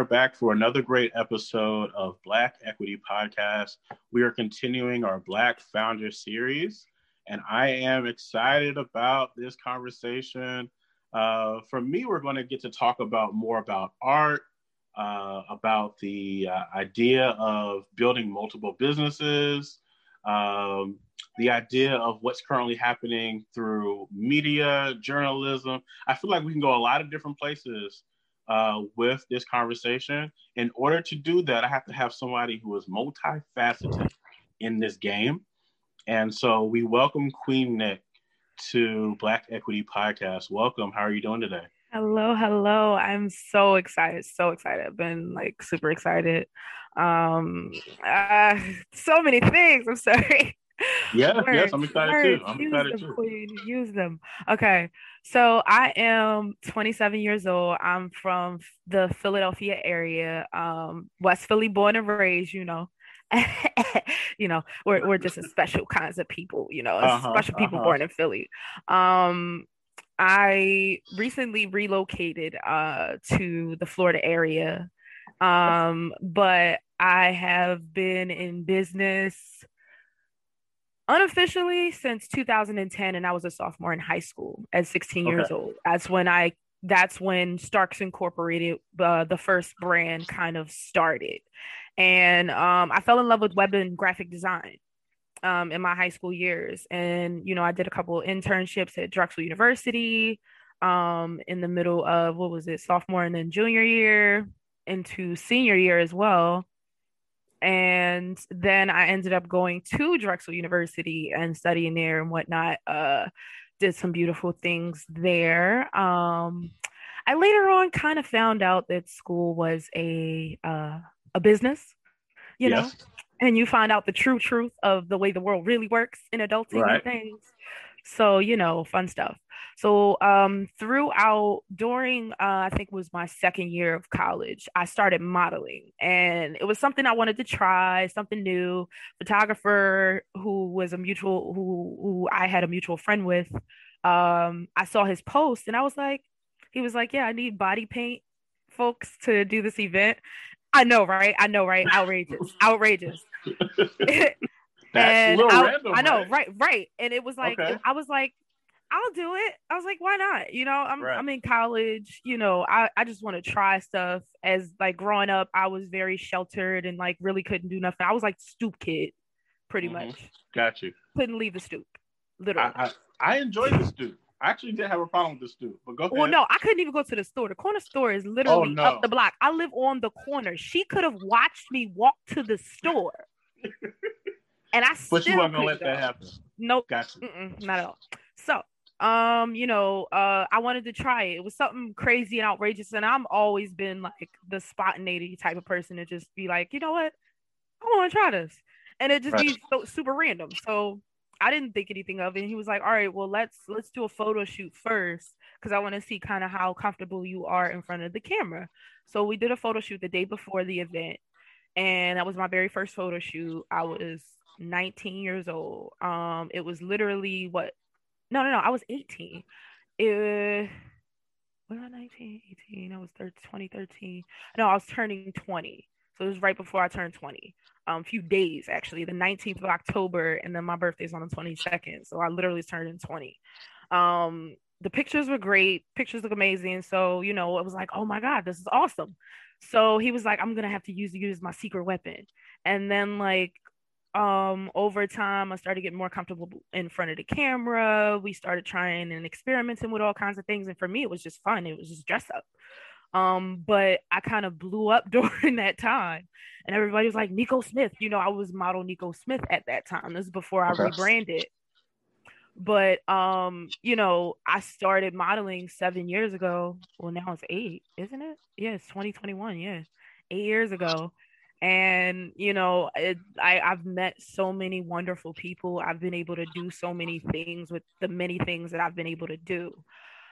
Are back for another great episode of Black Equity Podcast. We are continuing our Black Founder series, and I am excited about this conversation. Uh, for me, we're going to get to talk about more about art, uh, about the uh, idea of building multiple businesses, um, the idea of what's currently happening through media, journalism. I feel like we can go a lot of different places uh, with this conversation. In order to do that, I have to have somebody who is multifaceted in this game. And so we welcome Queen Nick to Black Equity Podcast. Welcome. How are you doing today? Hello, hello. I'm so excited, so excited. I've been like super excited. Um uh, so many things. I'm sorry. Yeah, words, yes, I'm excited words, too. I'm excited them, too. Queen, use them. Okay. So I am 27 years old. I'm from the Philadelphia area, um, West Philly born and raised, you know. you know, we're we're just a special kinds of people, you know, uh-huh, special people uh-huh. born in Philly. Um I recently relocated uh to the Florida area. Um, but I have been in business unofficially since 2010 and i was a sophomore in high school at 16 okay. years old. That's when i that's when starks incorporated uh, the first brand kind of started. And um, i fell in love with web and graphic design um, in my high school years. And you know i did a couple internships at drexel university um, in the middle of what was it sophomore and then junior year into senior year as well and then I ended up going to Drexel University and studying there and whatnot. Uh, did some beautiful things there. Um, I later on kind of found out that school was a uh, a business, you yes. know, and you find out the true truth of the way the world really works in adulting right. and things. So you know, fun stuff. So um, throughout during uh, I think was my second year of college, I started modeling, and it was something I wanted to try, something new. Photographer who was a mutual who who I had a mutual friend with. Um, I saw his post, and I was like, he was like, yeah, I need body paint folks to do this event. I know, right? I know, right? Outrageous, outrageous. That's and I, random, I know, right? right, right. And it was like okay. I was like, I'll do it. I was like, why not? You know, I'm right. I'm in college. You know, I I just want to try stuff. As like growing up, I was very sheltered and like really couldn't do nothing. I was like stoop kid, pretty mm-hmm. much. Got you. Couldn't leave the stoop. Literally. I, I, I enjoyed the stoop. I actually didn't have a problem with the stoop, but go ahead. Well, no, I couldn't even go to the store. The corner store is literally oh, no. up the block. I live on the corner. She could have watched me walk to the store. and I but you weren't gonna let go. that happen. Nope. Gotcha. not at all. So um you know uh i wanted to try it it was something crazy and outrageous and i'm always been like the spontaneity type of person to just be like you know what i want to try this and it just right. be so super random so i didn't think anything of it and he was like all right well let's let's do a photo shoot first because i want to see kind of how comfortable you are in front of the camera so we did a photo shoot the day before the event and that was my very first photo shoot i was 19 years old um it was literally what no, no, no. I was 18. It, was I 19, 18? I was 30, 2013. No, I was turning 20. So it was right before I turned 20. Um, a few days actually, the 19th of October, and then my birthday's on the 22nd. So I literally turned in 20. Um, the pictures were great. Pictures look amazing. So, you know, it was like, oh my God, this is awesome. So he was like, I'm gonna have to use use my secret weapon. And then like um over time i started getting more comfortable in front of the camera. We started trying and experimenting with all kinds of things and for me it was just fun. It was just dress up. Um but i kind of blew up during that time and everybody was like nico smith. You know i was model nico smith at that time. This is before i okay. rebranded. But um you know i started modeling seven years ago. Well now it's eight isn't it? Yeah it's 2021 yeah eight years ago and you know it, I, i've met so many wonderful people. I've been able to do so many things with the many things that i've been able to do.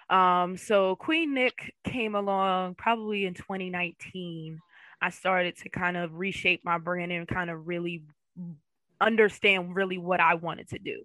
Um, so queen nick came along probably in 2019 i started to kind of reshape my brand and kind of really understand really what i wanted to do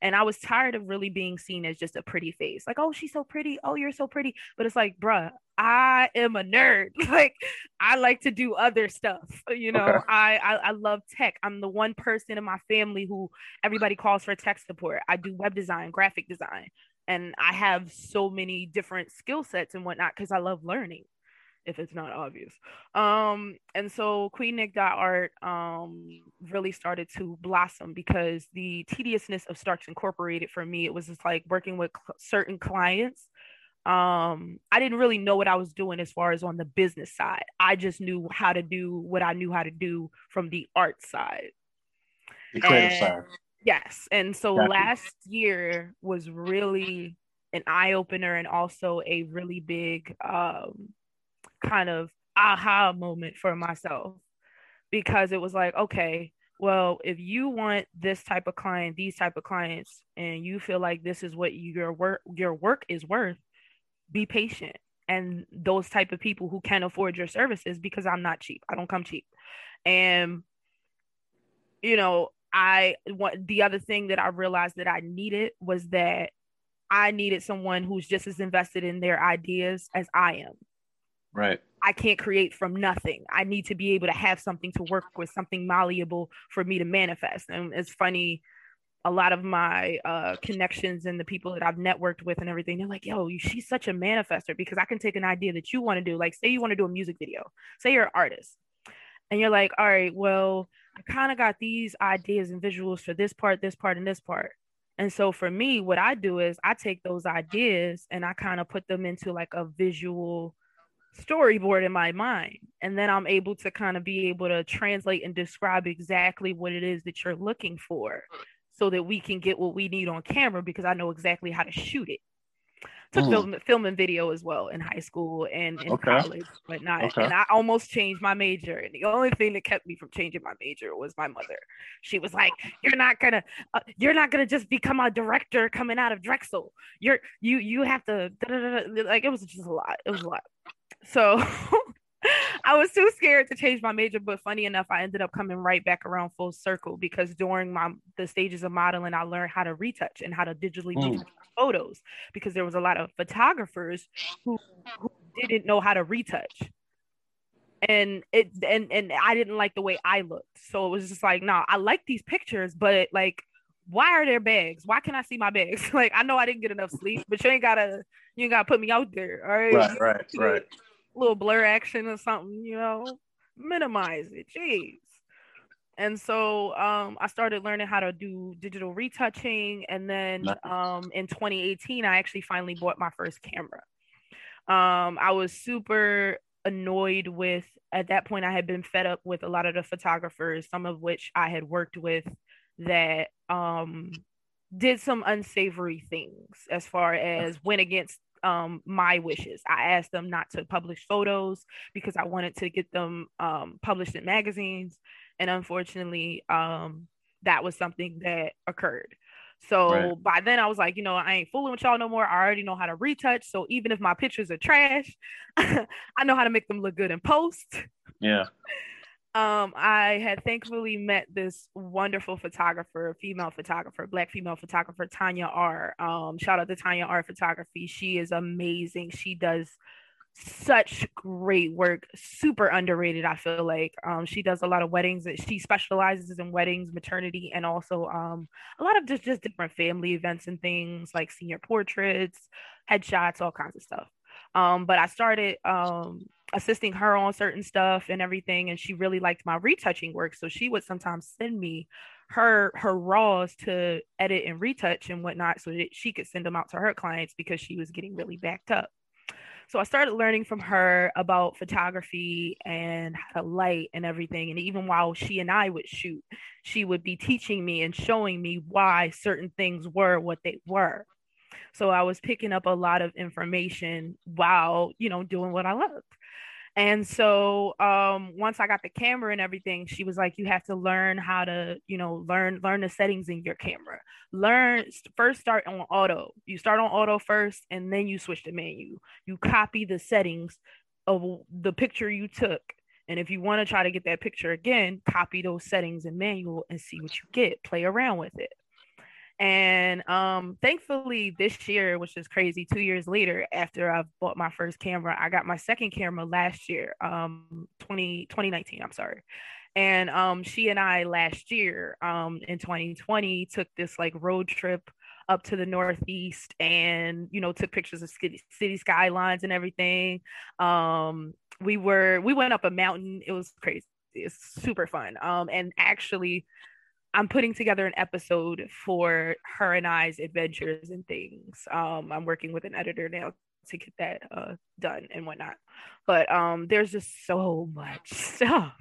And I was tired of really being seen as just a pretty face. Like, oh, she's so pretty. Oh, you're so pretty. But it's like, bruh, I am a nerd. like, I like to do other stuff. Uh, you know, okay. I, I I love tech. I'm the one person in my family who everybody calls for tech support. I do web design, graphic design, and I have so many different skill sets and whatnot because I love learning if it's not obvious. Um, and so Queen Nick dot art um really started to blossom because the tediousness of Starks Incorporated for me, it was just like working with cl- certain clients. Um, I didn't really know what I was doing as far as on the business side. I just knew how to do what I knew how to do from the art side. The creative and, side. Yes. And so last year was really an eye opener and also a really big um kind of aha moment for myself because it was like, okay, well, if you want this type of client, these type of clients, and you feel like this is what your work your work is worth, be patient. And those type of people who can afford your services because I'm not cheap. I don't come cheap. And you know, I what the other thing that I realized that I needed was that I needed someone who's just as invested in their ideas as I am. Right. I can't create from nothing. I need to be able to have something to work with, something malleable for me to manifest. And it's funny, a lot of my uh, connections and the people that I've networked with and everything, they're like, yo, she's such a manifester because I can take an idea that you want to do. Like, say you want to do a music video, say you're an artist, and you're like, all right, well, I kind of got these ideas and visuals for this part, this part, and this part. And so for me, what I do is I take those ideas and I kind of put them into like a visual storyboard in my mind and then i'm able to kind of be able to translate and describe exactly what it is that you're looking for so that we can get what we need on camera because i know exactly how to shoot it took mm. film, film and video as well in high school and in okay. college but not okay. and i almost changed my major and the only thing that kept me from changing my major was my mother she was like you're not gonna uh, you're not gonna just become a director coming out of drexel you're you you have to like it was just a lot it was a lot so I was too scared to change my major, but funny enough, I ended up coming right back around full circle because during my the stages of modeling, I learned how to retouch and how to digitally mm. photos because there was a lot of photographers who, who didn't know how to retouch. And it and and I didn't like the way I looked. So it was just like, no, nah, I like these pictures, but like why are there bags? Why can I see my bags? like I know I didn't get enough sleep, but you ain't gotta you ain't gotta put me out there. All right. Right, right, right. Little blur action or something, you know, minimize it. Jeez. And so um, I started learning how to do digital retouching. And then um, in 2018, I actually finally bought my first camera. Um, I was super annoyed with, at that point, I had been fed up with a lot of the photographers, some of which I had worked with that um did some unsavory things as far as went against um my wishes. I asked them not to publish photos because I wanted to get them um published in magazines and unfortunately um that was something that occurred. So right. by then I was like, you know, I ain't fooling with y'all no more. I already know how to retouch. So even if my pictures are trash, I know how to make them look good in post. Yeah um, I had thankfully met this wonderful photographer, female photographer, black female photographer, Tanya R. Um, shout out to Tanya R. Photography. She is amazing. She does such great work, super underrated. I feel like um, she does a lot of weddings. She specializes in weddings, maternity, and also um, a lot of just just different family events and things like senior portraits, headshots, all kinds of stuff. Um, but I started um, assisting her on certain stuff and everything and she really liked my retouching work so she would sometimes send me her her raws to edit and retouch and whatnot so that she could send them out to her clients because she was getting really backed up. So i started learning from her about photography and how to light and everything and even while she and i would shoot she would be teaching me and showing me why certain things were what they were so I was picking up a lot of information while, you know, doing what I loved. And so um, once I got the camera and everything, she was like, you have to learn how to, you know, learn learn the settings in your camera. Learn first start on auto. You start on auto first and then you switch to menu. You copy the settings of the picture you took. And if you want to try to get that picture again, copy those settings in manual and see what you get. Play around with it. And um, thankfully, this year, which is crazy, two years later, after I've bought my first camera, I got my second camera last year, um, 20, 2019, I'm sorry. And um, she and I last year um, in 2020 took this like road trip up to the northeast and you know took pictures of city, city skylines and everything. Um we were we went up a mountain. It was crazy. It's super fun. Um and actually I'm putting together an episode for her and I's adventures and things. Um, I'm working with an editor now to get that uh, done and whatnot. But um, there's just so much stuff.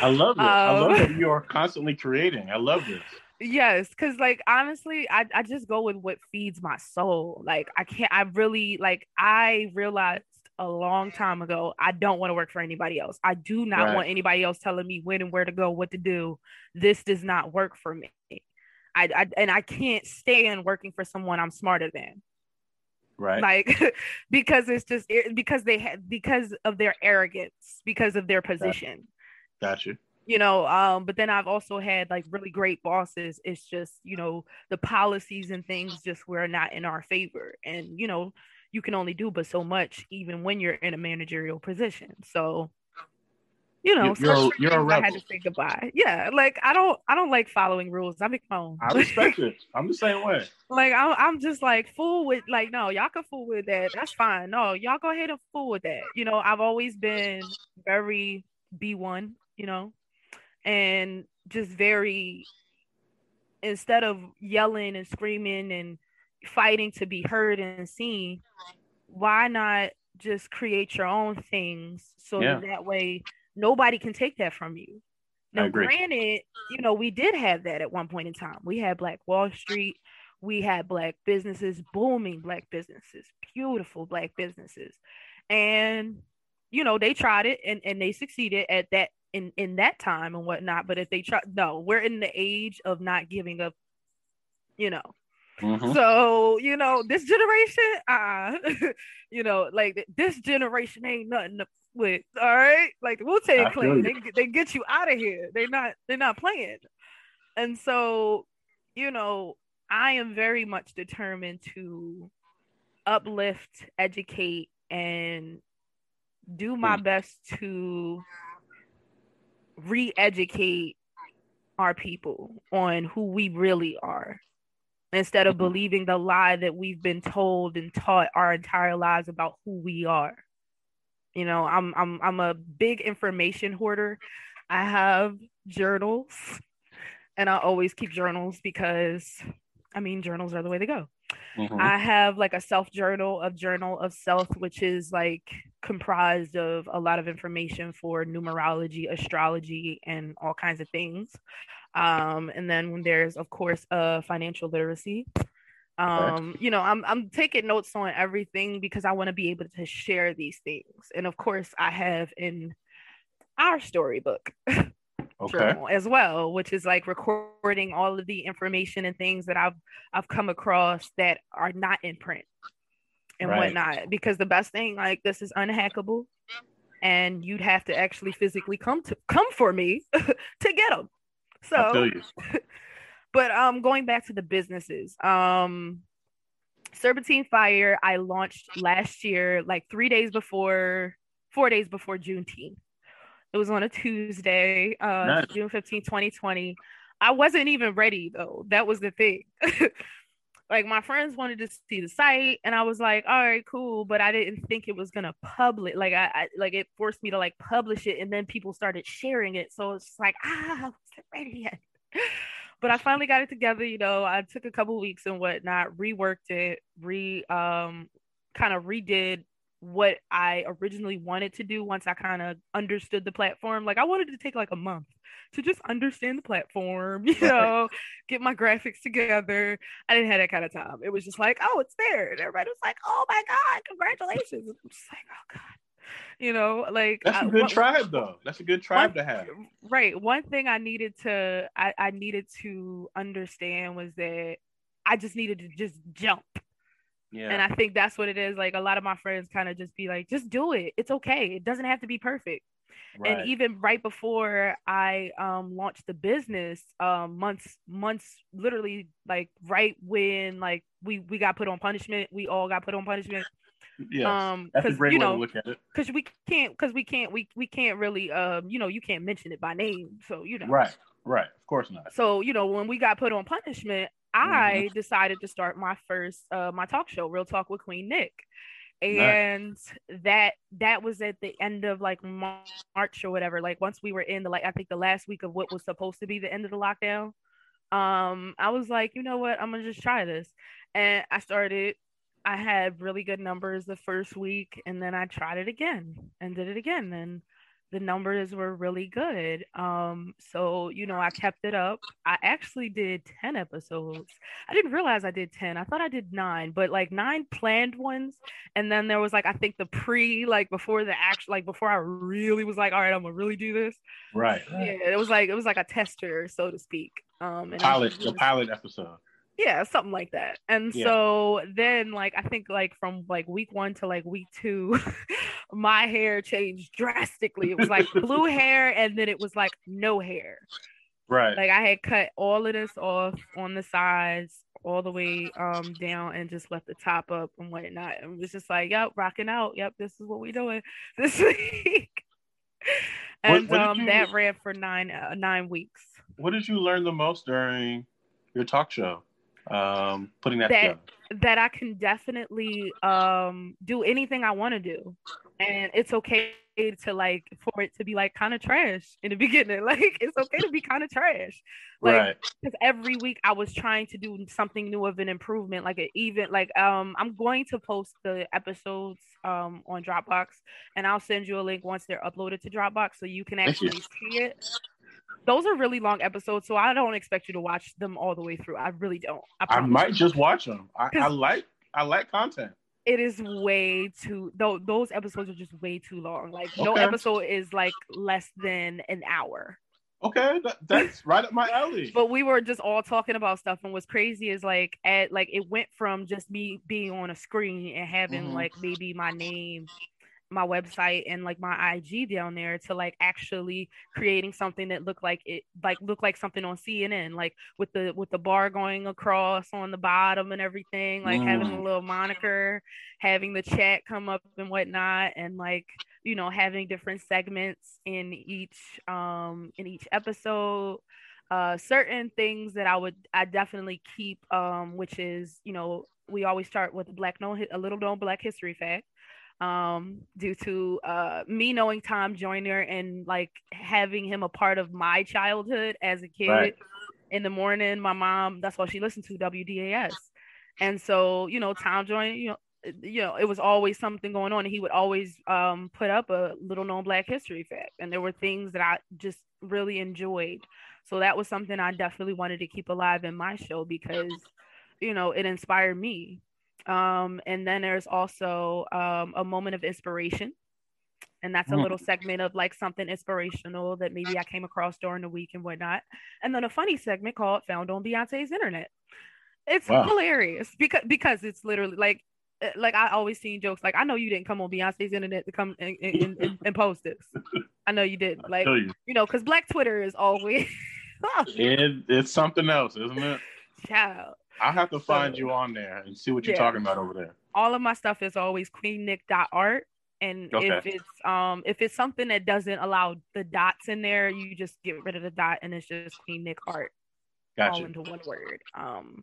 I love it. Um, I love that you are constantly creating. I love this. Yes, because like honestly, I, I just go with what feeds my soul. Like I can't I really like I realized a long time ago. I don't want to work for anybody else. I do not right. want anybody else telling me when and where to go, what to do. This does not work for me. I, I and I can't stand working for someone I'm smarter than. Right. Like because it's just because they had because of their arrogance, because of their position. Got you. You know, um, but then I've also had like really great bosses. It's just, you know, the policies and things just were not in our favor. And, you know, you can only do but so much even when you're in a managerial position. So you know, you're, you're, a rebel. I had to say goodbye. Yeah, like I don't, I don't like following rules. I make my own. I respect it. I'm the same way. Like I'm, I'm just like fool with like no, y'all can fool with that. That's fine. No, y'all go ahead and fool with that. You know, I've always been very B one. You know, and just very instead of yelling and screaming and fighting to be heard and seen, why not just create your own things so yeah. that, that way nobody can take that from you? Now, granted, you know, we did have that at one point in time. We had Black Wall Street, we had black businesses, booming black businesses, beautiful black businesses. And, you know, they tried it and, and they succeeded at that in, in that time and whatnot. But if they try, no, we're in the age of not giving up, you know, Mm-hmm. So, you know, this generation, uh, you know, like this generation ain't nothing to, with. All right. Like the Wu Tang Clan, they, they get you out of here. They're not, they're not playing. And so, you know, I am very much determined to uplift, educate, and do my mm. best to re educate our people on who we really are instead of mm-hmm. believing the lie that we've been told and taught our entire lives about who we are. You know, I'm I'm I'm a big information hoarder. I have journals and I always keep journals because I mean journals are the way to go. Mm-hmm. I have like a self journal of journal of self, which is like comprised of a lot of information for numerology, astrology, and all kinds of things. Um, and then there's of course uh financial literacy. Um, you know, I'm I'm taking notes on everything because I want to be able to share these things. And of course, I have in our storybook okay. as well, which is like recording all of the information and things that I've I've come across that are not in print and right. whatnot. Because the best thing, like this is unhackable, and you'd have to actually physically come to come for me to get them. So, but um, going back to the businesses, um, Serpentine Fire, I launched last year, like three days before, four days before Juneteenth. It was on a Tuesday, uh, nice. June 15, 2020. I wasn't even ready though. That was the thing. like my friends wanted to see the site and i was like all right cool but i didn't think it was gonna publish like I, I, like it forced me to like publish it and then people started sharing it so it's like ah wasn't ready yet but i finally got it together you know i took a couple weeks and whatnot reworked it re um kind of redid what I originally wanted to do once I kind of understood the platform. Like I wanted to take like a month to just understand the platform, you know, get my graphics together. I didn't have that kind of time. It was just like, oh, it's there. And everybody was like, oh my God, congratulations. I'm just like, oh God. You know, like that's uh, a good I, tribe though. That's a good tribe one, to have. Right. One thing I needed to I, I needed to understand was that I just needed to just jump yeah. And I think that's what it is. Like a lot of my friends kind of just be like, just do it. It's okay. It doesn't have to be perfect. Right. And even right before I um, launched the business, um, months, months, literally like right when like we we got put on punishment, we all got put on punishment. Yeah, um, that's a great you know, way to look at it. Because we can't, because we can't, we we can't really, um, you know, you can't mention it by name, so you know. Right, right, of course not. So you know, when we got put on punishment, I mm-hmm. decided to start my first, uh, my talk show, Real Talk with Queen Nick and nice. that that was at the end of like march or whatever like once we were in the like i think the last week of what was supposed to be the end of the lockdown um i was like you know what i'm gonna just try this and i started i had really good numbers the first week and then i tried it again and did it again and the numbers were really good. Um, so you know, I kept it up. I actually did 10 episodes. I didn't realize I did 10. I thought I did nine, but like nine planned ones. And then there was like I think the pre, like before the actual like before I really was like, all right, I'm gonna really do this. Right. Yeah, it was like it was like a tester, so to speak. Um and pilot, the pilot episode yeah something like that and yeah. so then like i think like from like week one to like week two my hair changed drastically. It was like blue hair and then it was like no hair. Right. Like i had cut all of this off on the sides all the way um down and just left the top up and whatnot. And it was just like yep rocking out. Yep this is what we doing this week. And what, what um you, that ran for nine uh, nine weeks. What did you learn the most during your talk show um, putting that, that together? That I can definitely um, do anything I want to do, and it's okay to like for it to be like kind of trash in the beginning. Like it's okay to be kind of trash, like right? Because every week I was trying to do something new of an improvement. Like an even like um, I'm going to post the episodes um on Dropbox, and I'll send you a link once they're uploaded to Dropbox so you can actually see it those are really long episodes, so I don't expect you to watch them all the way through. I really don't. I, I might just watch them. I, I, like I like content. It is way too though. Those episodes are just way too long. Like okay. no episode is like less than an hour. Okay, that, that's right up my alley. But we were just all talking about stuff, and what's crazy is like at like it went from just me being on a screen and having mm-hmm. like maybe my name my website and like my IG down there to like actually creating something that looked like it like looked like something on CNN like with the with the bar going across on the bottom and everything like mm. having a mm. little moniker having the chat come up and whatnot and like you know having different segments in each um in each episode uh certain things that I would I definitely keep um which is you know we always start with black known a little known black history fact um, due to uh, me knowing Tom Joyner and like having him a part of my childhood as a kid. Right. In the morning, my mom, that's what she listened to, WDAS. And so, you know, Tom Joyner, you know, you know, it was always something going on. And he would always um, put up a little known Black history fact. And there were things that I just really enjoyed. So that was something I definitely wanted to keep alive in my show because, you know, it inspired me um, and then there's also um, a moment of inspiration. And that's a mm. little segment of like something inspirational that maybe I came across during the week and whatnot. And then a funny segment called Found on Beyonce's Internet. It's wow. hilarious because because it's literally like eh, like I always seen jokes like I know you didn't come on Beyonce's internet to come and, and, and, and post this. I know you didn't. Like you. you. know, because Black Twitter is always it, it's something else, isn't it? Child. I'll have to find so, you on there and see what you're yeah. talking about over there. All of my stuff is always queennick.art. And okay. if it's um if it's something that doesn't allow the dots in there, you just get rid of the dot and it's just Queen Nick art. Gotcha. All into one word. Um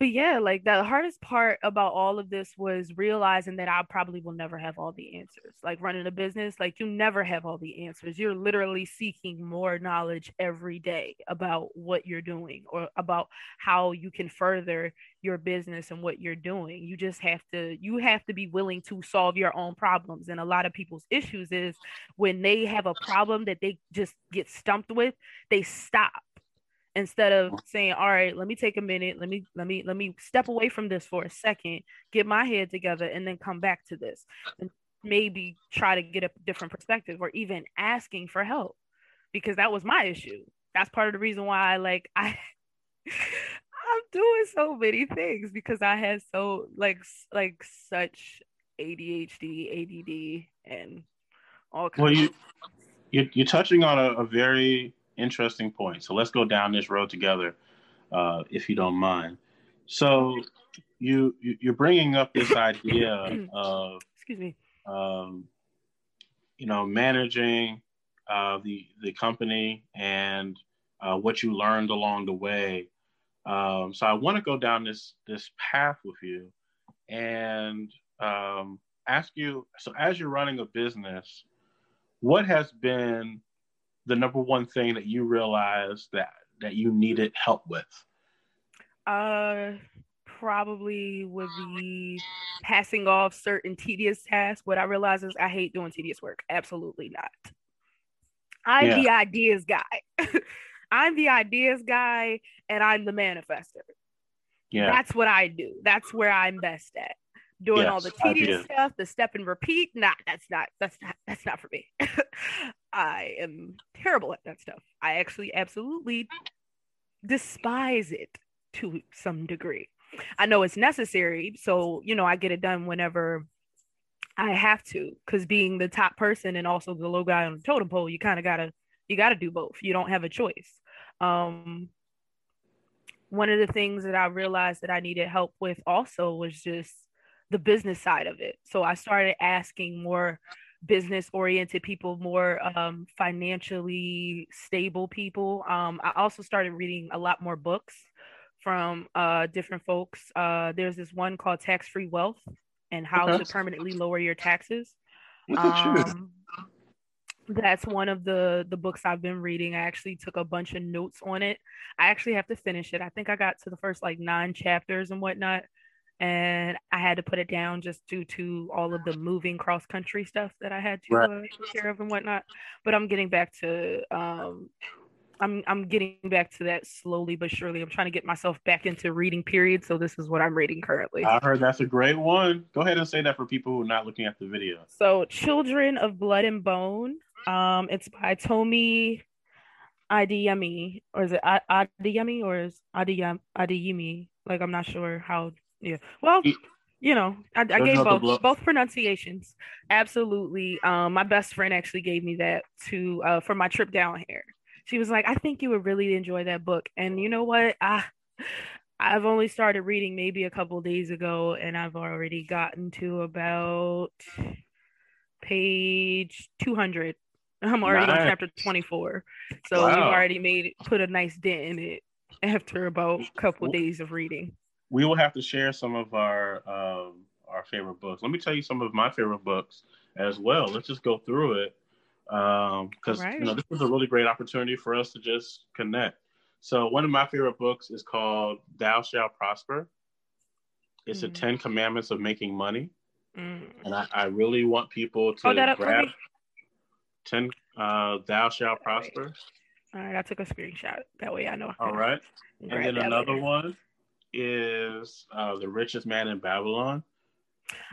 but yeah, like the hardest part about all of this was realizing that I probably will never have all the answers. Like running a business, like you never have all the answers. You're literally seeking more knowledge every day about what you're doing or about how you can further your business and what you're doing. You just have to you have to be willing to solve your own problems. And a lot of people's issues is when they have a problem that they just get stumped with, they stop instead of saying all right let me take a minute let me let me let me step away from this for a second get my head together and then come back to this. And maybe try to get a different perspective or even asking for help because that was my issue. That's part of the reason why I like i i'm doing so many things because i had so like like such adhd add and All well, you, you you're touching on a, a, very interesting point. So let's go down this road together, uh, if you don't mind. So you, you are bringing up this idea of excuse me, um, you know, managing uh, the the company and uh, what you learned along the way. Um, so I want to go down this this path with you and um, ask you. So as you're running a business, what has been the number one thing that you realized that that you needed help with? Uh, probably would be passing off certain tedious tasks. What I realize is I hate doing tedious work. Absolutely not. I'm yeah. the ideas guy. I'm the ideas guy and I'm the manifester. Yeah. That's what I do. That's where I'm best at. Doing yes, all the tedious stuff, the step and repeat. Nah, that's not that's not that's not for me. I am terrible at that stuff. I actually absolutely despise it to some degree. I know it's necessary, so you know, I get it done whenever I have to because being the top person and also the low guy on the totem pole, you kind of gotta you gotta do both. You don't have a choice. Um, one of the things that I realized that I needed help with also was just the business side of it. So I started asking more business oriented people, more um, financially stable people. Um, I also started reading a lot more books from uh, different folks. Uh, there's this one called Tax Free Wealth and how okay. to permanently lower your taxes. Um, that's one of the the books I've been reading. I actually took a bunch of notes on it. I actually have to finish it. I think I got to the first like nine chapters and whatnot, and I had to put it down just due to all of the moving cross country stuff that I had to right. uh, take care of and whatnot. But I'm getting back to um, I'm I'm getting back to that slowly but surely. I'm trying to get myself back into reading period. So this is what I'm reading currently. I heard that's a great one. Go ahead and say that for people who are not looking at the video. So Children of Blood and Bone. Um, it's by Tomi Adeyemi, or is it Adeyemi or is Adeyemi? Adeyemi? Like I'm not sure how. Yeah. Well, you know, I, I gave both both pronunciations. Absolutely. Um, my best friend actually gave me that to uh for my trip down here she was like, I think you would really enjoy that book. And you know what? I I've only started reading maybe a couple days ago, and I've already gotten to about page 200. I'm already nice. on chapter 24. So wow. we've already made put a nice dent in it after about a couple days of reading. We will have to share some of our um, our favorite books. Let me tell you some of my favorite books as well. Let's just go through it because um, right. you know this was a really great opportunity for us to just connect. So one of my favorite books is called "Thou Shalt Prosper." It's mm. the Ten Commandments of Making Money, mm. and I, I, really want people to that grab ten. Uh, Thou Shalt Prosper. All right, I took a screenshot. That way I know. All right, and then another later. one is uh, "The Richest Man in Babylon."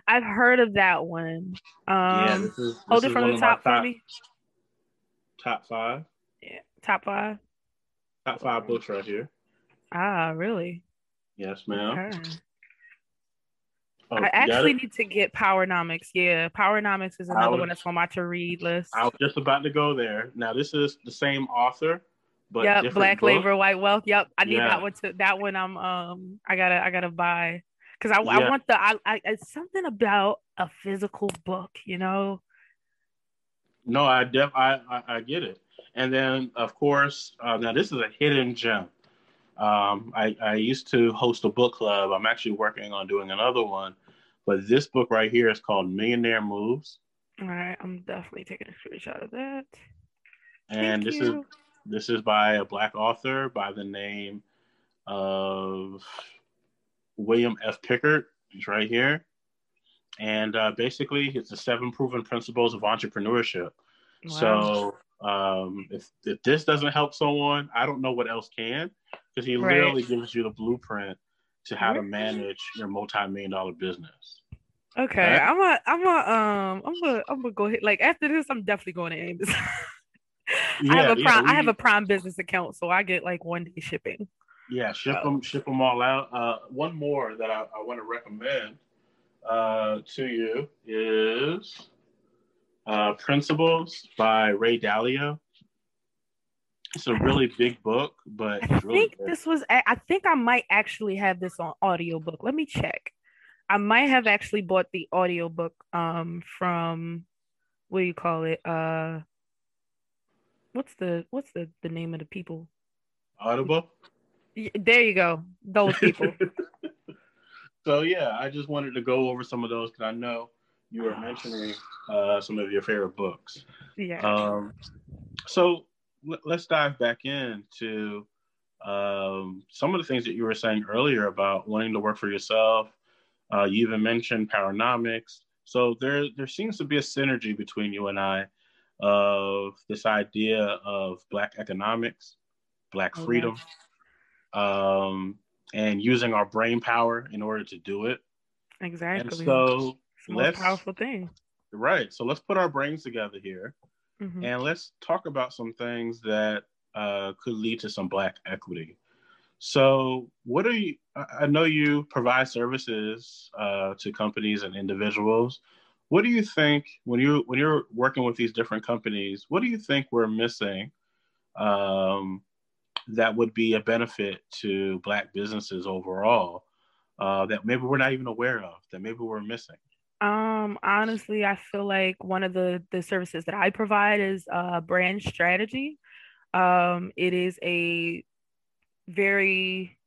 I've heard of that one. Um, yeah, this is, this hold it from the top, top for me. Top five. Yeah, top five. Top five books right here. Ah, really? Yes, ma'am. Okay. Oh, I actually need to get Powernomics. Yeah, Powernomics is another was, one that's on my to read list. I was just about to go there. Now, this is the same author, but yep, Black book. Labor, White Wealth. Yep, I need yeah. that one to that one. I'm um, I gotta I gotta buy because I, yeah. I want the I, I it's something about a physical book, you know. No, I def I, I, I get it, and then of course uh, now this is a hidden gem. Um, I I used to host a book club. I'm actually working on doing another one, but this book right here is called Millionaire Moves. All right, I'm definitely taking a screenshot of that. And Thank this you. is this is by a black author by the name of William F. Pickard. He's right here. And uh, basically, it's the seven proven principles of entrepreneurship. Wow. So um, if, if this doesn't help someone, I don't know what else can, because he right. literally gives you the blueprint to how to manage your multi-million dollar business. Okay, right? I'm a, I'm a, um, I'm a, I'm gonna go ahead. Like after this, I'm definitely going to Amos. yeah, I have a prime, yeah, I have a prime business account, so I get like one day shipping. Yeah, ship them, ship them all out. Uh, one more that I, I want to recommend uh, to you is uh, Principles by Ray Dalio. It's a really big book, but I really think good. this was. I think I might actually have this on audiobook. Let me check. I might have actually bought the audiobook um from what do you call it? Uh what's the what's the the name of the people? Audible. There you go. Those people. so yeah, I just wanted to go over some of those because I know you were mentioning uh, some of your favorite books. Yeah. Um, so l- let's dive back into um, some of the things that you were saying earlier about wanting to work for yourself. Uh, you even mentioned Powernomics. So there, there seems to be a synergy between you and I of this idea of Black economics, Black freedom, um, and using our brain power in order to do it. Exactly. And so most powerful thing. Right. So let's put our brains together here mm-hmm. and let's talk about some things that uh, could lead to some Black equity. So, what are you? I know you provide services uh, to companies and individuals. What do you think when you when you're working with these different companies? What do you think we're missing um, that would be a benefit to Black businesses overall uh, that maybe we're not even aware of that maybe we're missing? Um, honestly, I feel like one of the the services that I provide is uh, brand strategy. Um, it is a very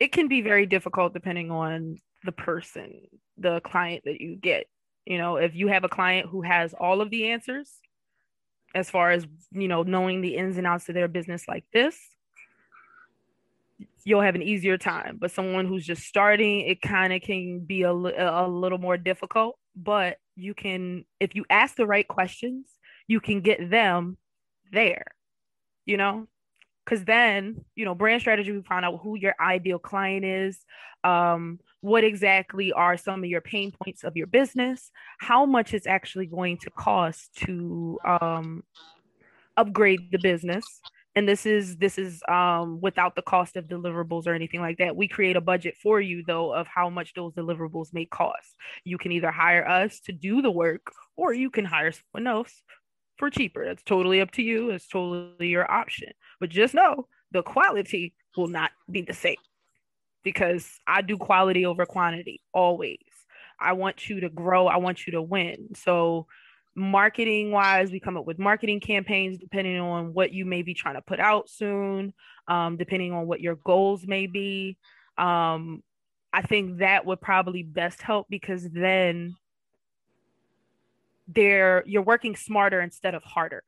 it can be very difficult depending on the person, the client that you get. You know, if you have a client who has all of the answers as far as, you know, knowing the ins and outs of their business like this, you'll have an easier time. But someone who's just starting, it kind of can be a, a little more difficult. But you can, if you ask the right questions, you can get them there, you know? Because then, you know, brand strategy, we find out who your ideal client is, um, what exactly are some of your pain points of your business, how much it's actually going to cost to um, upgrade the business? And this is this is um, without the cost of deliverables or anything like that. We create a budget for you though of how much those deliverables may cost. You can either hire us to do the work or you can hire someone else for cheaper. That's totally up to you. It's totally your option. But just know the quality will not be the same because i do quality over quantity always. I want you to grow. I want you to win. So marketing wise we come up with marketing campaigns depending on what you may be trying to put out soon um, depending on what your goals may be. Um, i think that would probably best help because then there you're working smarter instead of harder.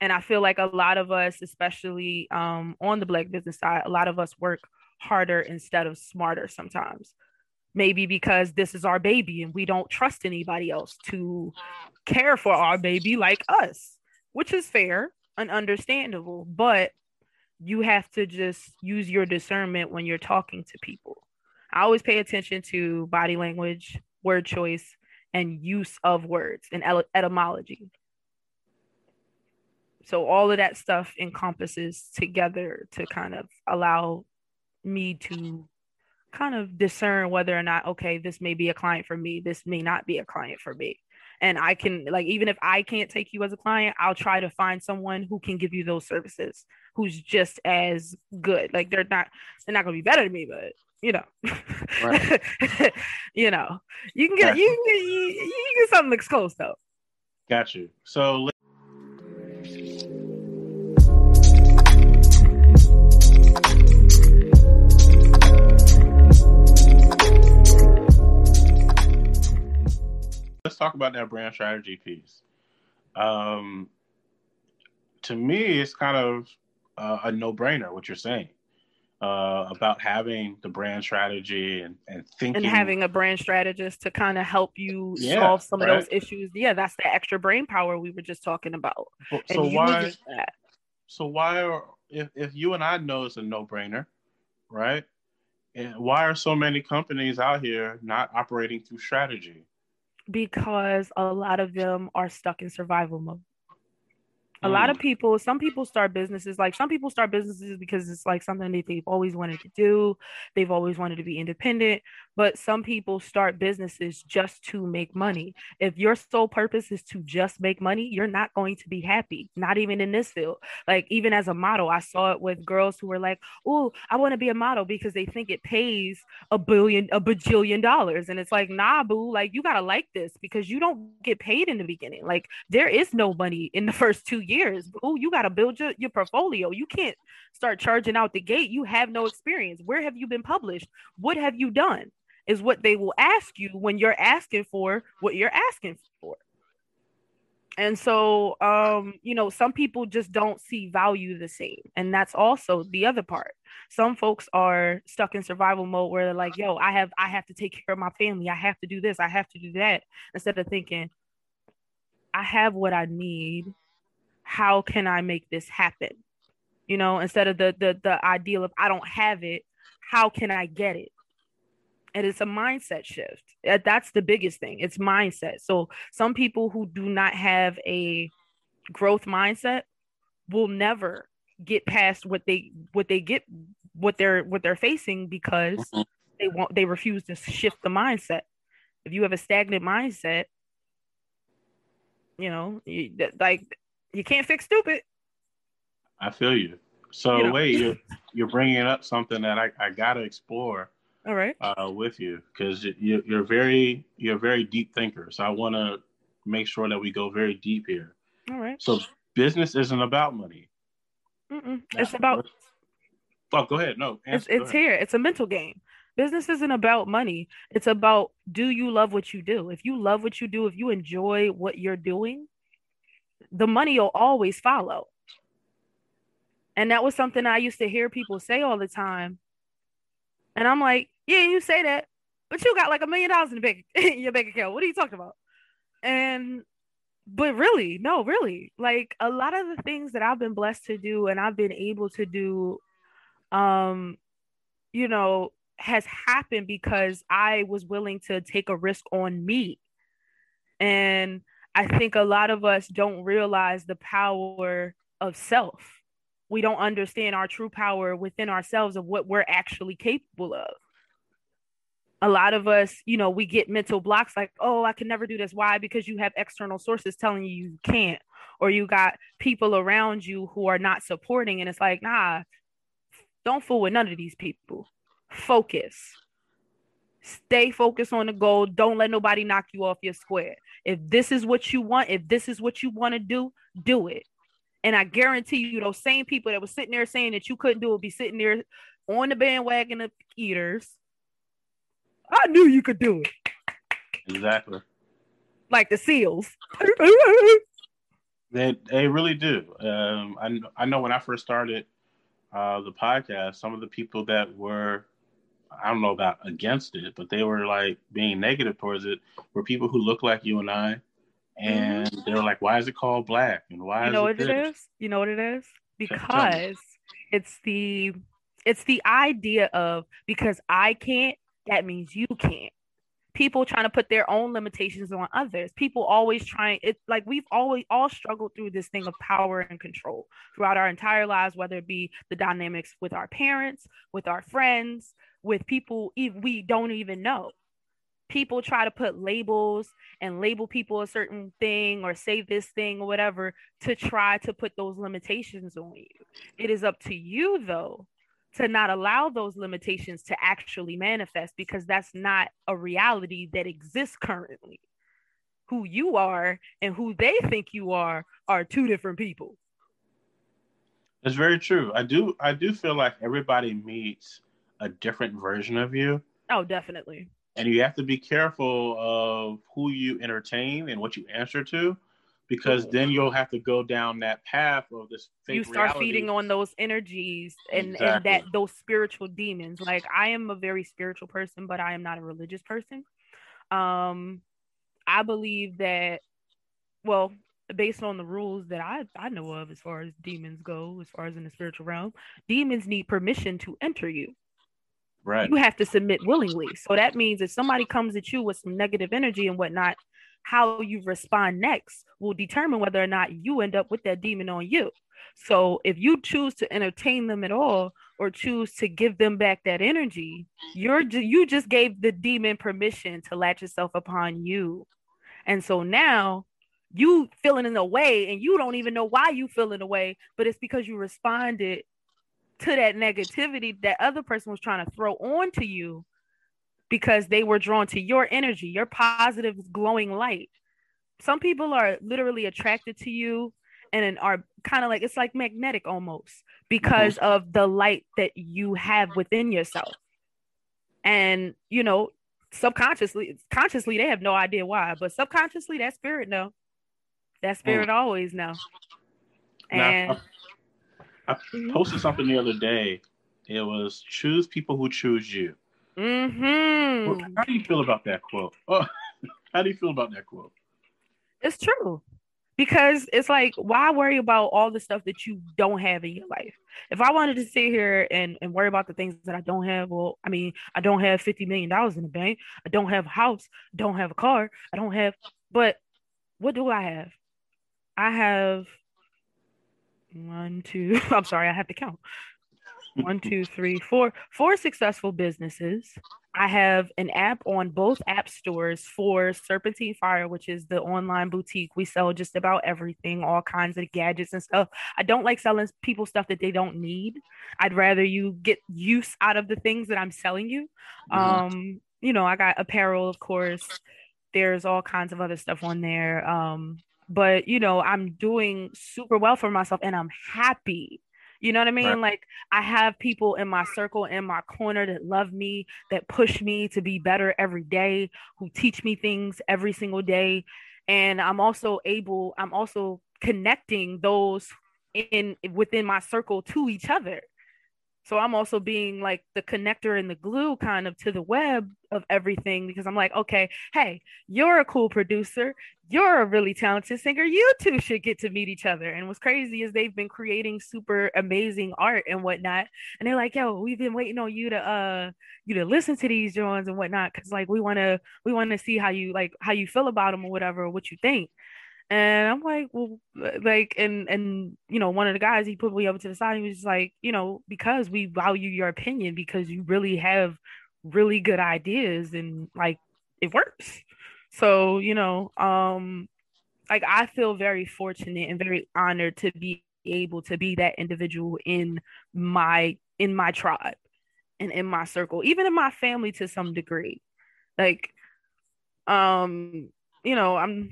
And i feel like a lot of us especially um, on the black business side a lot of us work harder instead of smarter sometimes maybe because this is our baby and we don't trust anybody else to care for our baby like us, which is fair and understandable. But you have to just use your discernment when you're talking to people. I always pay attention to body language, word choice, and use of words and etymology. So all of that stuff encompasses together to kind of allow me to kind of discern whether or not okay this may be a client for me this may not be a client for me. And i can like even if i can't take you as a client i'll try to find someone who can give you those services who's just as good. Like they're not they're not going to be better than me but you know. Right. you know you can get you can get you, you can get something that's close though. Got you so talk about that brand strategy piece. Um, to me, it's kind of uh, a no-brainer what you're saying uh, about having the brand strategy and, and thinking and having a brand strategist to kind of help you yeah, solve some right? of those issues. Yeah, that's the extra brain power we were just talking about. So why? So why, are, if if you and I know it's a no-brainer, right? And why are so many companies out here not operating through strategy? Because a lot of them are stuck in survival mode. a lot of mm. people some people start businesses like some people start businesses because it's like something that they've always wanted to do. They've always wanted to be independent but some people start businesses just to make money if your sole purpose is to just make money you're not going to be happy not even in this field like even as a model i saw it with girls who were like oh i want to be a model because they think it pays a billion a bajillion dollars and it's like nah boo like you gotta like this because you don't get paid in the beginning like there is no money in the first two years years. Oh, you got to build your, your portfolio. You can't start charging out the gate. You have no experience. Where have you been published? What have you done? Is what they will ask you when you're asking for what you're asking for. And so, um, you know, some people just don't see value the same. And that's also the other part. Some folks are stuck in survival mode where they're like, yo, I have I have to take care of my family. I have to do this. I have to do that. Instead of thinking, I have what I need how can I make this happen? You know, instead of the the the ideal of I don't have it, how can I get it? And it's a mindset shift. That's the biggest thing. It's mindset. So some people who do not have a growth mindset will never get past what they what they get what they're what they're facing because mm-hmm. they want they refuse to shift the mindset. If you have a stagnant mindset, you know, you, like you can't fix stupid. I feel you. So you know? wait, you're you're bringing up something that I, I gotta explore. All right. Uh, with you because you, you're very you're a very deep thinker. So I want to make sure that we go very deep here. All right. So business isn't about money. Mm-mm. It's about. Oh, go ahead. No, answer, it's, it's here. It's a mental game. Business isn't about money. It's about do you love what you do? If you love what you do, if you enjoy what you're doing, the money will always follow. And that was something I used to hear people say all the time. And I'm like, yeah, you say that, but you got like a million dollars in, the bank, in your bank account. What are you talking about? And but really, no, really, like a lot of the things that I've been blessed to do and I've been able to do, um, you know, has happened because I was willing to take a risk on me. And I think a lot of us don't realize the power of self. We don't understand our true power within ourselves of what we're actually capable of. A lot of us, you know, we get mental blocks like, oh, I can never do this. Why? Because you have external sources telling you you can't, or you got people around you who are not supporting. And it's like, nah, don't fool with none of these people. Focus Stay focused on the goal. Don't let nobody knock you off your square. If this is what you want, if this is what you want to do, do it. And I guarantee you, those same people that were sitting there saying that you couldn't do it be sitting there on the bandwagon of eaters. I knew you could do it. Exactly. Like the seals. they they really do. Um, I I know when I first started uh, the podcast, some of the people that were I don't know about against it, but they were like being negative towards it were people who look like you and I. And mm-hmm. they were like, why is it called black? And why you know it what this? it is? You know what it is? Because it's the it's the idea of because I can't, that means you can't. People trying to put their own limitations on others. People always trying it's like we've always all struggled through this thing of power and control throughout our entire lives, whether it be the dynamics with our parents, with our friends, with people we don't even know. People try to put labels and label people a certain thing or say this thing or whatever to try to put those limitations on you. It is up to you, though, to not allow those limitations to actually manifest because that's not a reality that exists currently. Who you are and who they think you are are two different people. That's very true. I do I do feel like everybody meets a different version of you. Oh, definitely. And you have to be careful of who you entertain and what you answer to, because then you'll have to go down that path of this. you start reality. feeding on those energies and, exactly. and that those spiritual demons. Like I am a very spiritual person, but I am not a religious person. Um, I believe that, well, based on the rules that I, I know of as far as demons go, as far as in the spiritual realm, demons need permission to enter you. Right. You have to submit willingly. So that means if somebody comes at you with some negative energy and whatnot, how you respond next will determine whether or not you end up with that demon on you. So if you choose to entertain them at all or choose to give them back that energy, you're you just gave the demon permission to latch itself upon you. And so now you feeling in a way and you don't even know why you feel in a way, but it's because you responded to that negativity that other person was trying to throw on to you because they were drawn to your energy, your positive glowing light. Some people are literally attracted to you and are kind of like it's like magnetic almost because mm-hmm. of the light that you have within yourself. And you know, subconsciously, consciously they have no idea why, but subconsciously that spirit know. That spirit mm. always know. And now, I, I posted something the other day. It was choose people who choose you. Mm-hmm. How do you feel about that quote? Oh, how do you feel about that quote? It's true because it's like why worry about all the stuff that you don't have in your life if i wanted to sit here and, and worry about the things that i don't have well i mean i don't have 50 million dollars in the bank i don't have a house I don't have a car i don't have but what do i have i have one two i'm sorry i have to count one, two, three, four, four successful businesses. I have an app on both app stores for Serpentine Fire, which is the online boutique. We sell just about everything, all kinds of gadgets and stuff. I don't like selling people stuff that they don't need. I'd rather you get use out of the things that I'm selling you. Mm-hmm. Um, you know, I got apparel, of course. There's all kinds of other stuff on there. Um, but you know, I'm doing super well for myself and I'm happy you know what I mean? Right. Like I have people in my circle, in my corner that love me, that push me to be better every day, who teach me things every single day. And I'm also able, I'm also connecting those in within my circle to each other. So I'm also being like the connector and the glue kind of to the web of everything because I'm like, okay, hey, you're a cool producer. You're a really talented singer. You two should get to meet each other. And what's crazy is they've been creating super amazing art and whatnot. And they're like, yo, we've been waiting on you to uh you to listen to these joints and whatnot. Cause like we wanna we wanna see how you like how you feel about them or whatever, or what you think. And I'm like, well, like, and and you know, one of the guys he put me over to the side. He was just like, you know, because we value your opinion because you really have really good ideas and like it works. So you know, um, like I feel very fortunate and very honored to be able to be that individual in my in my tribe and in my circle, even in my family to some degree. Like, um, you know, I'm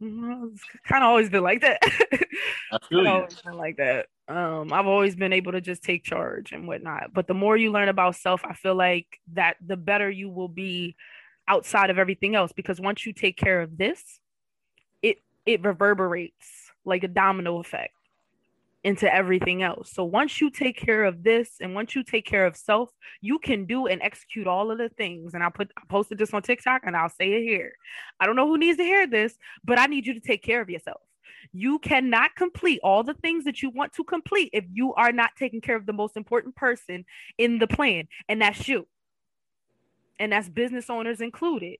it's kind of always been like that. I feel always been like that. Um, I've always been able to just take charge and whatnot. But the more you learn about self, I feel like that the better you will be outside of everything else. Because once you take care of this, it it reverberates like a domino effect into everything else. So once you take care of this and once you take care of self, you can do and execute all of the things. And I'll put I posted this on TikTok and I'll say it here. I don't know who needs to hear this, but I need you to take care of yourself. You cannot complete all the things that you want to complete if you are not taking care of the most important person in the plan, and that's you. And that's business owners included.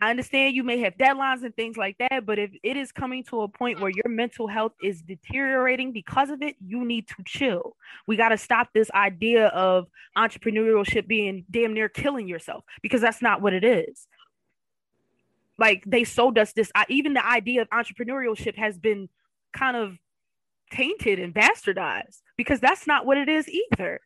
I understand you may have deadlines and things like that, but if it is coming to a point where your mental health is deteriorating because of it, you need to chill. We got to stop this idea of entrepreneurship being damn near killing yourself because that's not what it is. Like they sold us this, even the idea of entrepreneurship has been kind of tainted and bastardized because that's not what it is either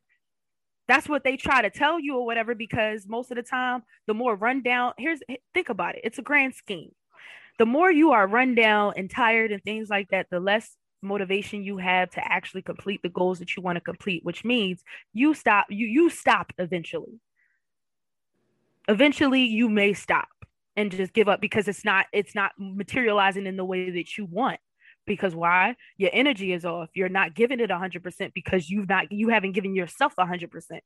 that's what they try to tell you or whatever because most of the time the more rundown here's think about it it's a grand scheme. The more you are run down and tired and things like that the less motivation you have to actually complete the goals that you want to complete which means you stop you you stop eventually. Eventually you may stop and just give up because it's not it's not materializing in the way that you want because why? Your energy is off. You're not giving it 100% because you've not you haven't given yourself 100%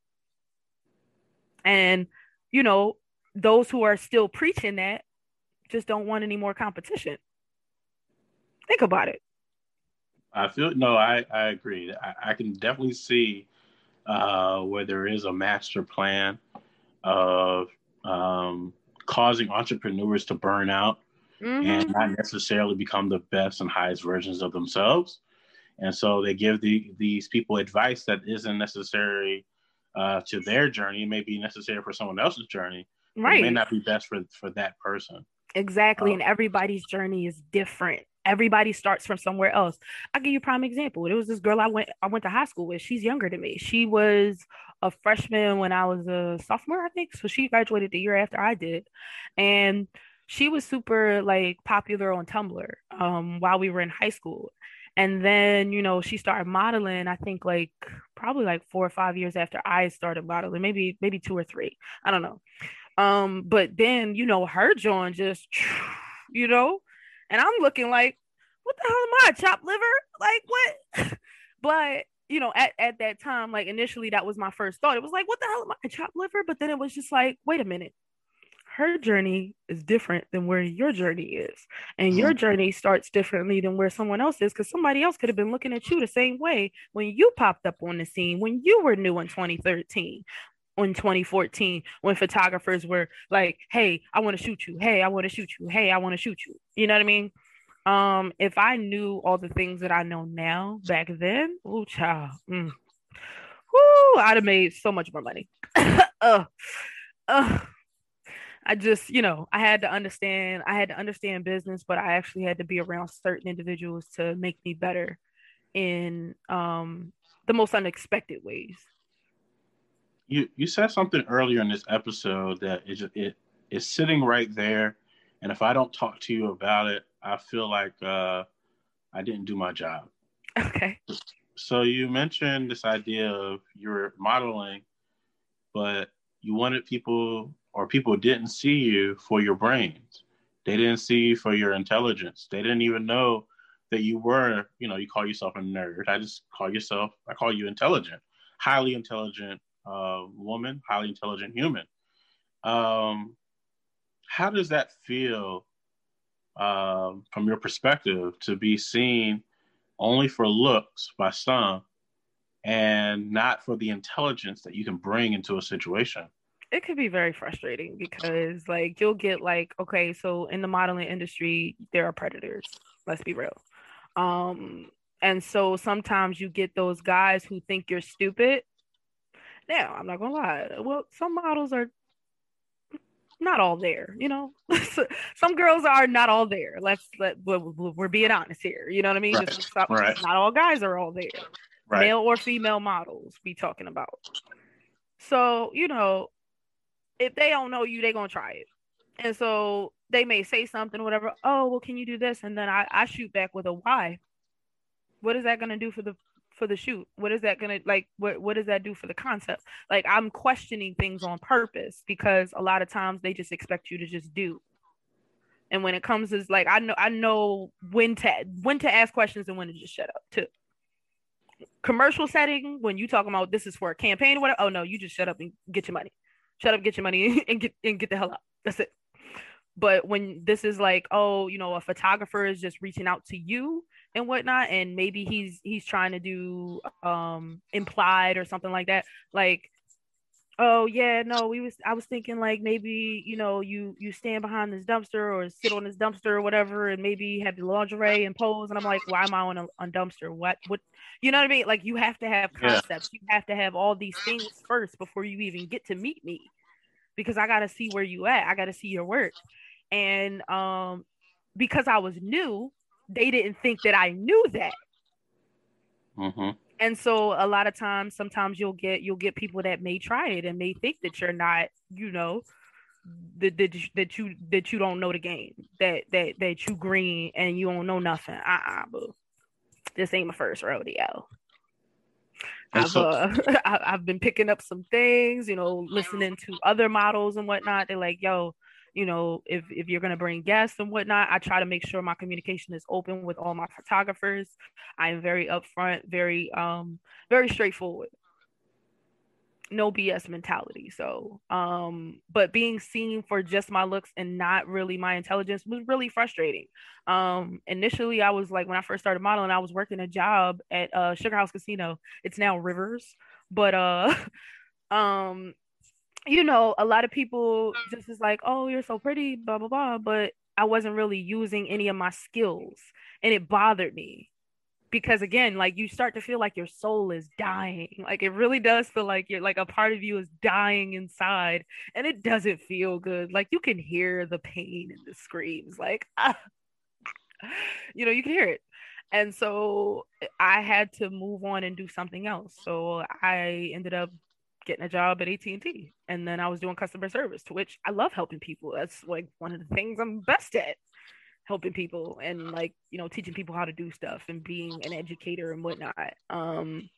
and you know those who are still preaching that just don't want any more competition. Think about it. I feel no i i agree. I, I can definitely see uh, where there is a master plan of um, causing entrepreneurs to burn out mm-hmm. and not necessarily become the best and highest versions of themselves. And so they give the, these people advice that isn't necessary uh, to their journey. It may be necessary for someone else's journey. Right. It may not be best for, for that person. Exactly. Um, and everybody's journey is different. Everybody starts from somewhere else. I'll give you a prime example. There was this girl I went I went to high school with. She's younger than me. She was a freshman when I was a sophomore, I think. So she graduated the year after I did. And she was super like popular on Tumblr um, while we were in high school. And then, you know, she started modeling, I think like probably like four or five years after I started modeling, maybe, maybe two or three. I don't know. Um, but then, you know, her joint just, you know, and I'm looking like, what the hell am I, chopped liver? Like what? but you know, at, at that time, like initially that was my first thought. It was like, what the hell am I, chopped liver? But then it was just like, wait a minute. Her journey is different than where your journey is. And your mm-hmm. journey starts differently than where someone else is because somebody else could have been looking at you the same way when you popped up on the scene, when you were new in 2013, in 2014 when photographers were like, "Hey, I want to shoot you. Hey, I want to shoot you. Hey, I want to shoot you." You know what I mean? Um, if I knew all the things that I know now back then, oh child, mm, whoo, I'd have made so much more money. uh, uh, I just, you know, I had to understand. I had to understand business, but I actually had to be around certain individuals to make me better in um the most unexpected ways you you said something earlier in this episode that it it is sitting right there, and if I don't talk to you about it, I feel like uh, I didn't do my job. Okay. So you mentioned this idea of you're modeling, but you wanted people or people didn't see you for your brains. They didn't see you for your intelligence. They didn't even know that you were, you know, you call yourself a nerd. I just call yourself, I call you intelligent, highly intelligent, uh, woman, highly intelligent human. Um, how does that feel um, from your perspective to be seen only for looks by some and not for the intelligence that you can bring into a situation? It could be very frustrating because, like, you'll get like, okay, so in the modeling industry, there are predators. Let's be real. Um, and so sometimes you get those guys who think you're stupid now, I'm not gonna lie. Well, some models are not all there, you know. some girls are not all there. Let's let we're being honest here. You know what I mean? Right. Just, right. Not all guys are all there. Right. Male or female models we talking about. So, you know, if they don't know you, they're gonna try it. And so they may say something, whatever. Oh, well, can you do this? And then I, I shoot back with a why. What is that gonna do for the for the shoot? What is that gonna like? What what does that do for the concept? Like I'm questioning things on purpose because a lot of times they just expect you to just do. And when it comes is like I know I know when to when to ask questions and when to just shut up too. Commercial setting when you talking about this is for a campaign or whatever. Oh no, you just shut up and get your money. Shut up, get your money and get and get the hell out. That's it. But when this is like, oh, you know, a photographer is just reaching out to you and whatnot and maybe he's he's trying to do um implied or something like that like oh yeah no we was i was thinking like maybe you know you you stand behind this dumpster or sit on this dumpster or whatever and maybe have the lingerie and pose and i'm like why am i on a on dumpster what what you know what i mean like you have to have concepts yeah. you have to have all these things first before you even get to meet me because i got to see where you at i got to see your work and um because i was new they didn't think that I knew that. Mm-hmm. And so a lot of times, sometimes you'll get you'll get people that may try it and may think that you're not, you know, that that, that you that you don't know the game, that that that you green and you don't know nothing. Uh uh-uh, boo. This ain't my first rodeo. I've so- uh, I've been picking up some things, you know, listening to other models and whatnot. They're like, yo, you know, if if you're gonna bring guests and whatnot, I try to make sure my communication is open with all my photographers. I am very upfront, very um, very straightforward. No BS mentality. So, um, but being seen for just my looks and not really my intelligence was really frustrating. Um, initially, I was like, when I first started modeling, I was working a job at uh, Sugar House Casino. It's now Rivers, but uh, um, you know, a lot of people just is like, oh, you're so pretty, blah blah blah. But I wasn't really using any of my skills and it bothered me because again like you start to feel like your soul is dying. Like it really does feel like you're like a part of you is dying inside and it doesn't feel good. Like you can hear the pain and the screams. Like ah. you know you can hear it. And so i had to move on and do something else. So i ended up getting a job at AT&T and then I was doing customer service to which I love helping people. That's like one of the things I'm best at helping people and like you know teaching people how to do stuff and being an educator and whatnot. Um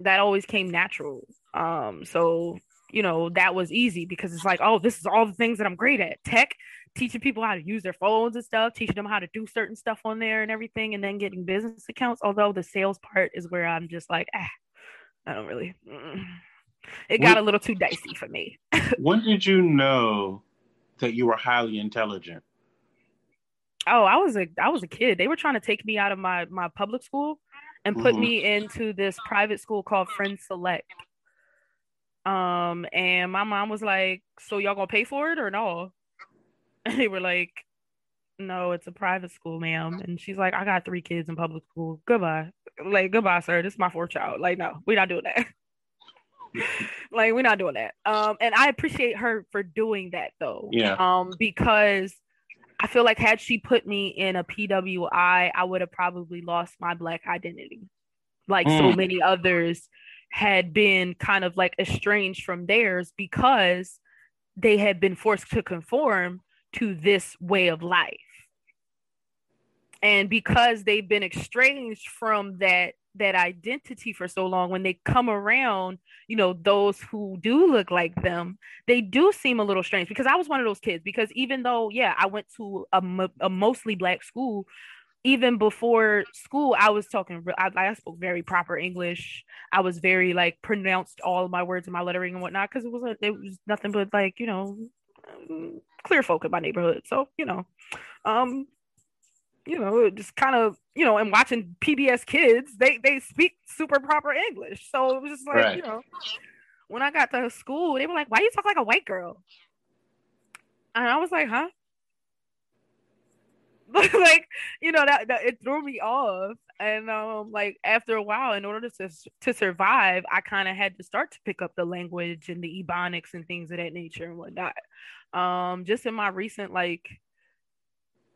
that always came natural. Um so you know that was easy because it's like oh this is all the things that i'm great at. Tech teaching people how to use their phones and stuff teaching them how to do certain stuff on there and everything and then getting business accounts although the sales part is where i'm just like ah, i don't really mm. it got when, a little too dicey for me. When did you know that you were highly intelligent oh, I was a I was a kid. They were trying to take me out of my my public school and put mm-hmm. me into this private school called Friends Select. Um, and my mom was like, "So y'all gonna pay for it or no?" And they were like, "No, it's a private school, ma'am." And she's like, "I got three kids in public school. Goodbye, like goodbye, sir. This is my fourth child. Like, no, we're not doing that." like we're not doing that um and i appreciate her for doing that though yeah um because I feel like had she put me in a PWI, I would have probably lost my black identity. Like mm. so many others had been kind of like estranged from theirs because they had been forced to conform to this way of life. And because they've been estranged from that that identity for so long when they come around you know those who do look like them they do seem a little strange. Because i was one of those kids because even though yeah i went to a, a mostly black school even before school i was talking I, I spoke very proper english. I was very like pronounced all my words and my lettering and whatnot because it was it was nothing but like you know clear folk in my neighborhood. So you know um you know, just kind of, you know, and watching PBS Kids, they they speak super proper English. So it was just like, right. you know, when I got to school, they were like, "Why you talk like a white girl?" And I was like, "Huh." like you know that, that it threw me off and um like after a while in order to to survive i kind of had to start to pick up the language and the ebonics and things of that nature and whatnot um just in my recent like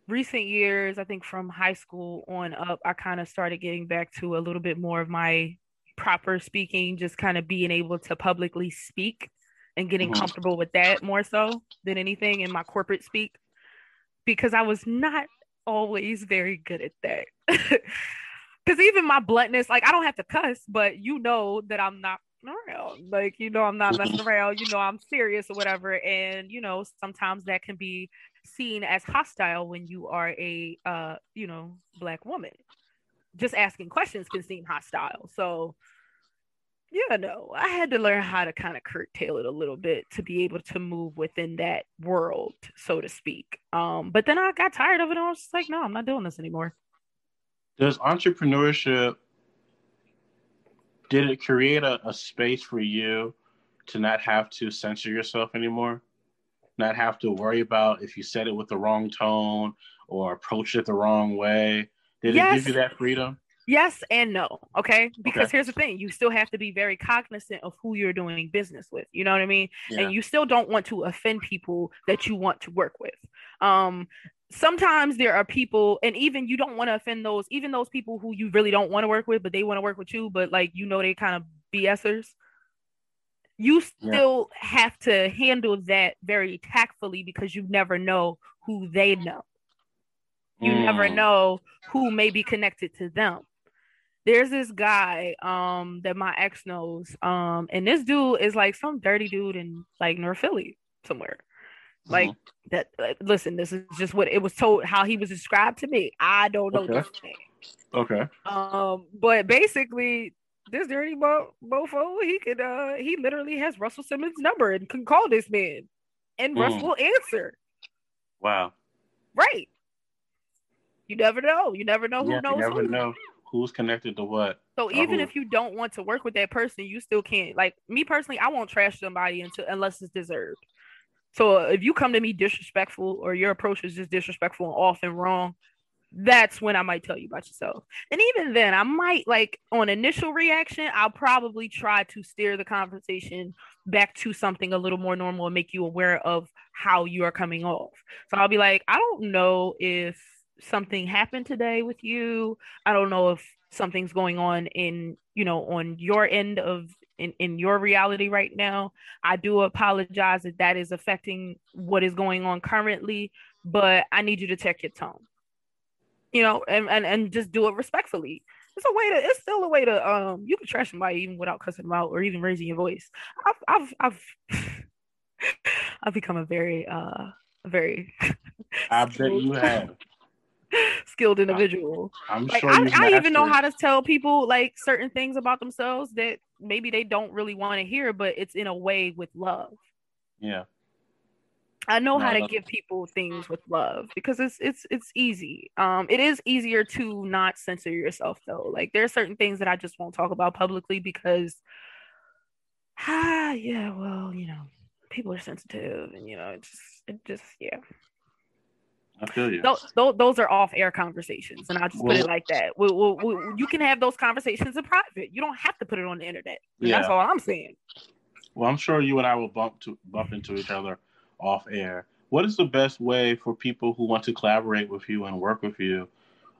recent years, I think from high school on up, I kind of started getting back to a little bit more of my proper speaking, just kind of being able to publicly speak and getting mm-hmm. comfortable with that more so than anything in my corporate speak because I was not always very good at that. Because even my bluntness, like I don't have to cuss, but you know that I'm not around. Like, you know, I'm not messing around, you know, I'm serious or whatever. And, you know, sometimes that can be seen as hostile when you are a uh you know black woman. Just asking questions can seem hostile. So yeah no i had to learn how to kind of curtail it a little bit to be able to move within that world so to speak. Um but then i got tired of it and i was just like no i'm not doing this anymore. Does entrepreneurship did it create a, a space for you to not have to censor yourself anymore not have to worry about if you said it with the wrong tone or approached it the wrong way? Did yes. it give you that freedom? Yes and no. Okay. Because okay. here's the thing you still have to be very cognizant of who you're doing business with. You know what I mean? Yeah. And you still don't want to offend people that you want to work with. Um, sometimes there are people, and even you don't want to offend those, even those people who you really don't want to work with, but they want to work with you, but like you know, they kind of BSers you still yeah. have to handle that very tactfully because you never know who they know. You mm. never know who may be connected to them. There's this guy um that my ex knows. Um, and this dude is like some dirty dude in like North Philly somewhere. Like mm-hmm. that uh, listen, this is just what it was told how he was described to me. I don't know okay. Okay. Um, but basically this dirty bo- mofo, he could uh he literally has Russell Simmons' number and can call this man. And mm. Russ will answer. Wow. Right. You never know. You never know who yeah, knows. You never who. know who's connected to what. So even who. if you don't want to work with that person, you still can't. Like me personally, I won't trash somebody until unless it's deserved. So if you come to me disrespectful or your approach is just disrespectful and off and wrong, that's when I might tell you about yourself. And even then, I might like on initial reaction, I'll probably try to steer the conversation back to something a little more normal and make you aware of how you are coming off. So I'll be like, I don't know if something happened today with you. I don't know if something's going on in, you know, on your end of in, in your reality right now. I do apologize if that is affecting what is going on currently, but I need you to check your tone you know, and, and, and just do it respectfully. It's a way to, it's still a way to, um, you can trash somebody even without cussing them out or even raising your voice. I've, I've, I've, I've become a very, uh, very, I bet you have skilled individual. I'm like, sure I, I even know how to tell people like certain things about themselves that maybe they don't really want to hear, but it's in a way with love. Yeah. I know No, how to give people things with love because it's it's it's easy. Um, it is easier to not censor yourself though. Like there are certain things that I just won't talk about publicly because, ah, yeah, well, you know, people are sensitive, and you know, it just it just yeah. I feel you. Those those, those are off air conversations, and I'll just put it like that. We, we, we, you can have those conversations in private. You don't have to put it on the internet. And That's all I'm saying. Well, I'm sure you and I will bump to bump into each other off air. What is the best way for people who want to collaborate with you and work with you?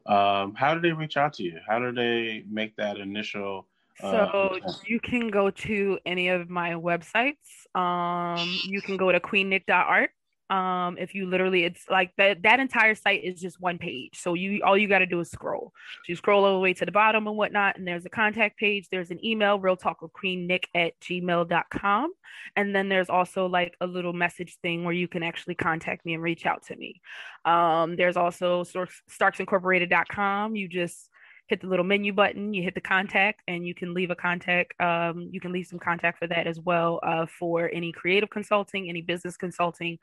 Um, how do they reach out to you? How do they make that initial? So Uh, you can go to any of my websites. Um, you can go to queennick.art. Um, if you literally, it's like that that entire site is just one page. So you all you got to do is scroll. So you scroll all the way to the bottom and whatnot, and there's a contact page. There's an email, real talk with queen nick at gmail.com. And then there's also like a little message thing where you can actually contact me and reach out to me. Um, there's also Starks- starksincorporated.com. You just hit the little menu button, you hit the contact, and you can leave a contact. Um, you can leave some contact for that as well uh, for any creative consulting, any business consulting,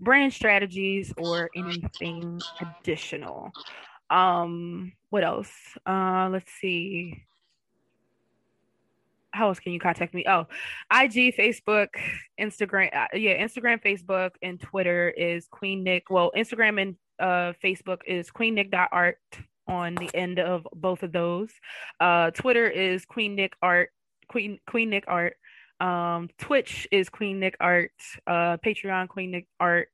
brand strategies, or anything additional. Um, what else? Uh, let's see. How else can you contact me? Oh, IG, Facebook, Instagram. Uh, yeah, Instagram, Facebook, and Twitter is Queen Nick. Well, Instagram and uh, Facebook is queen queennick.art on the end of both of those. Uh, Twitter is Queen Nick Art, Queen Queen Nick Art. Um, Twitch is Queen Nick Art. Uh, Patreon Queen Nick Art.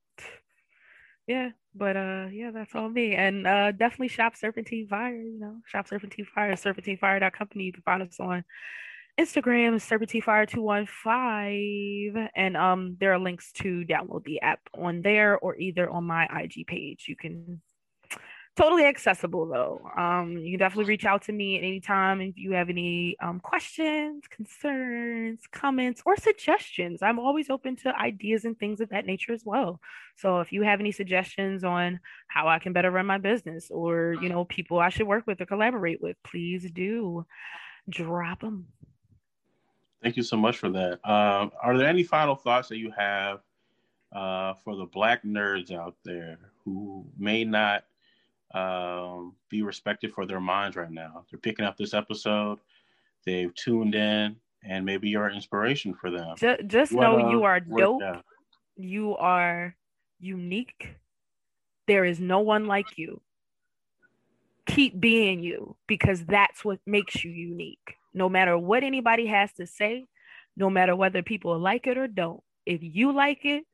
Yeah, but uh, yeah, that's all me. And uh, definitely shop Serpentine Fire. You know, shop Serpentine Fire. Serpentinefire.company. You can find us on Instagram is serpentinefire215 and um there are links to download the app on there or either on my IG page. You can totally accessible though. Um you can definitely reach out to me at any time if you have any um questions, concerns, comments or suggestions. I'm always open to ideas and things of that nature as well. So if you have any suggestions on how I can better run my business or you know people I should work with or collaborate with, please do drop them. Thank you so much for that. Um, are there any final thoughts that you have uh, for the black nerds out there who may not um, be respected for their minds right now? They're picking up this episode, they've tuned in, and maybe you're an inspiration for them. Just, just What, know uh, you are dope. You are unique. There is no one like you. Keep being you because that's what makes you unique. No matter what anybody has to say, no matter whether people like it or don't. If you like it,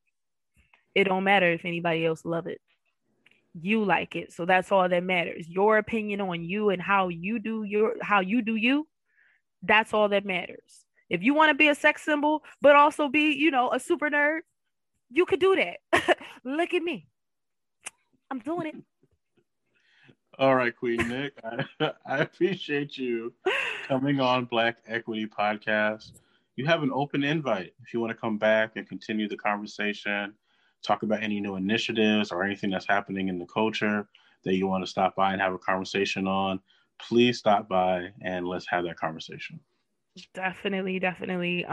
it don't matter if anybody else love it. You like it. So that's all that matters. Your opinion on you and how you do your how you do you, that's all that matters. If you want to be a sex symbol, but also be, you know, a super nerd, you could do that. Look at me. I'm doing it. All right, Queen Nick, I, I appreciate you coming on Black Equity Podcast. You have an open invite if you want to come back and continue the conversation, talk about any new initiatives or anything that's happening in the culture that you want to stop by and have a conversation on. Please stop by and let's have that conversation. Definitely, definitely.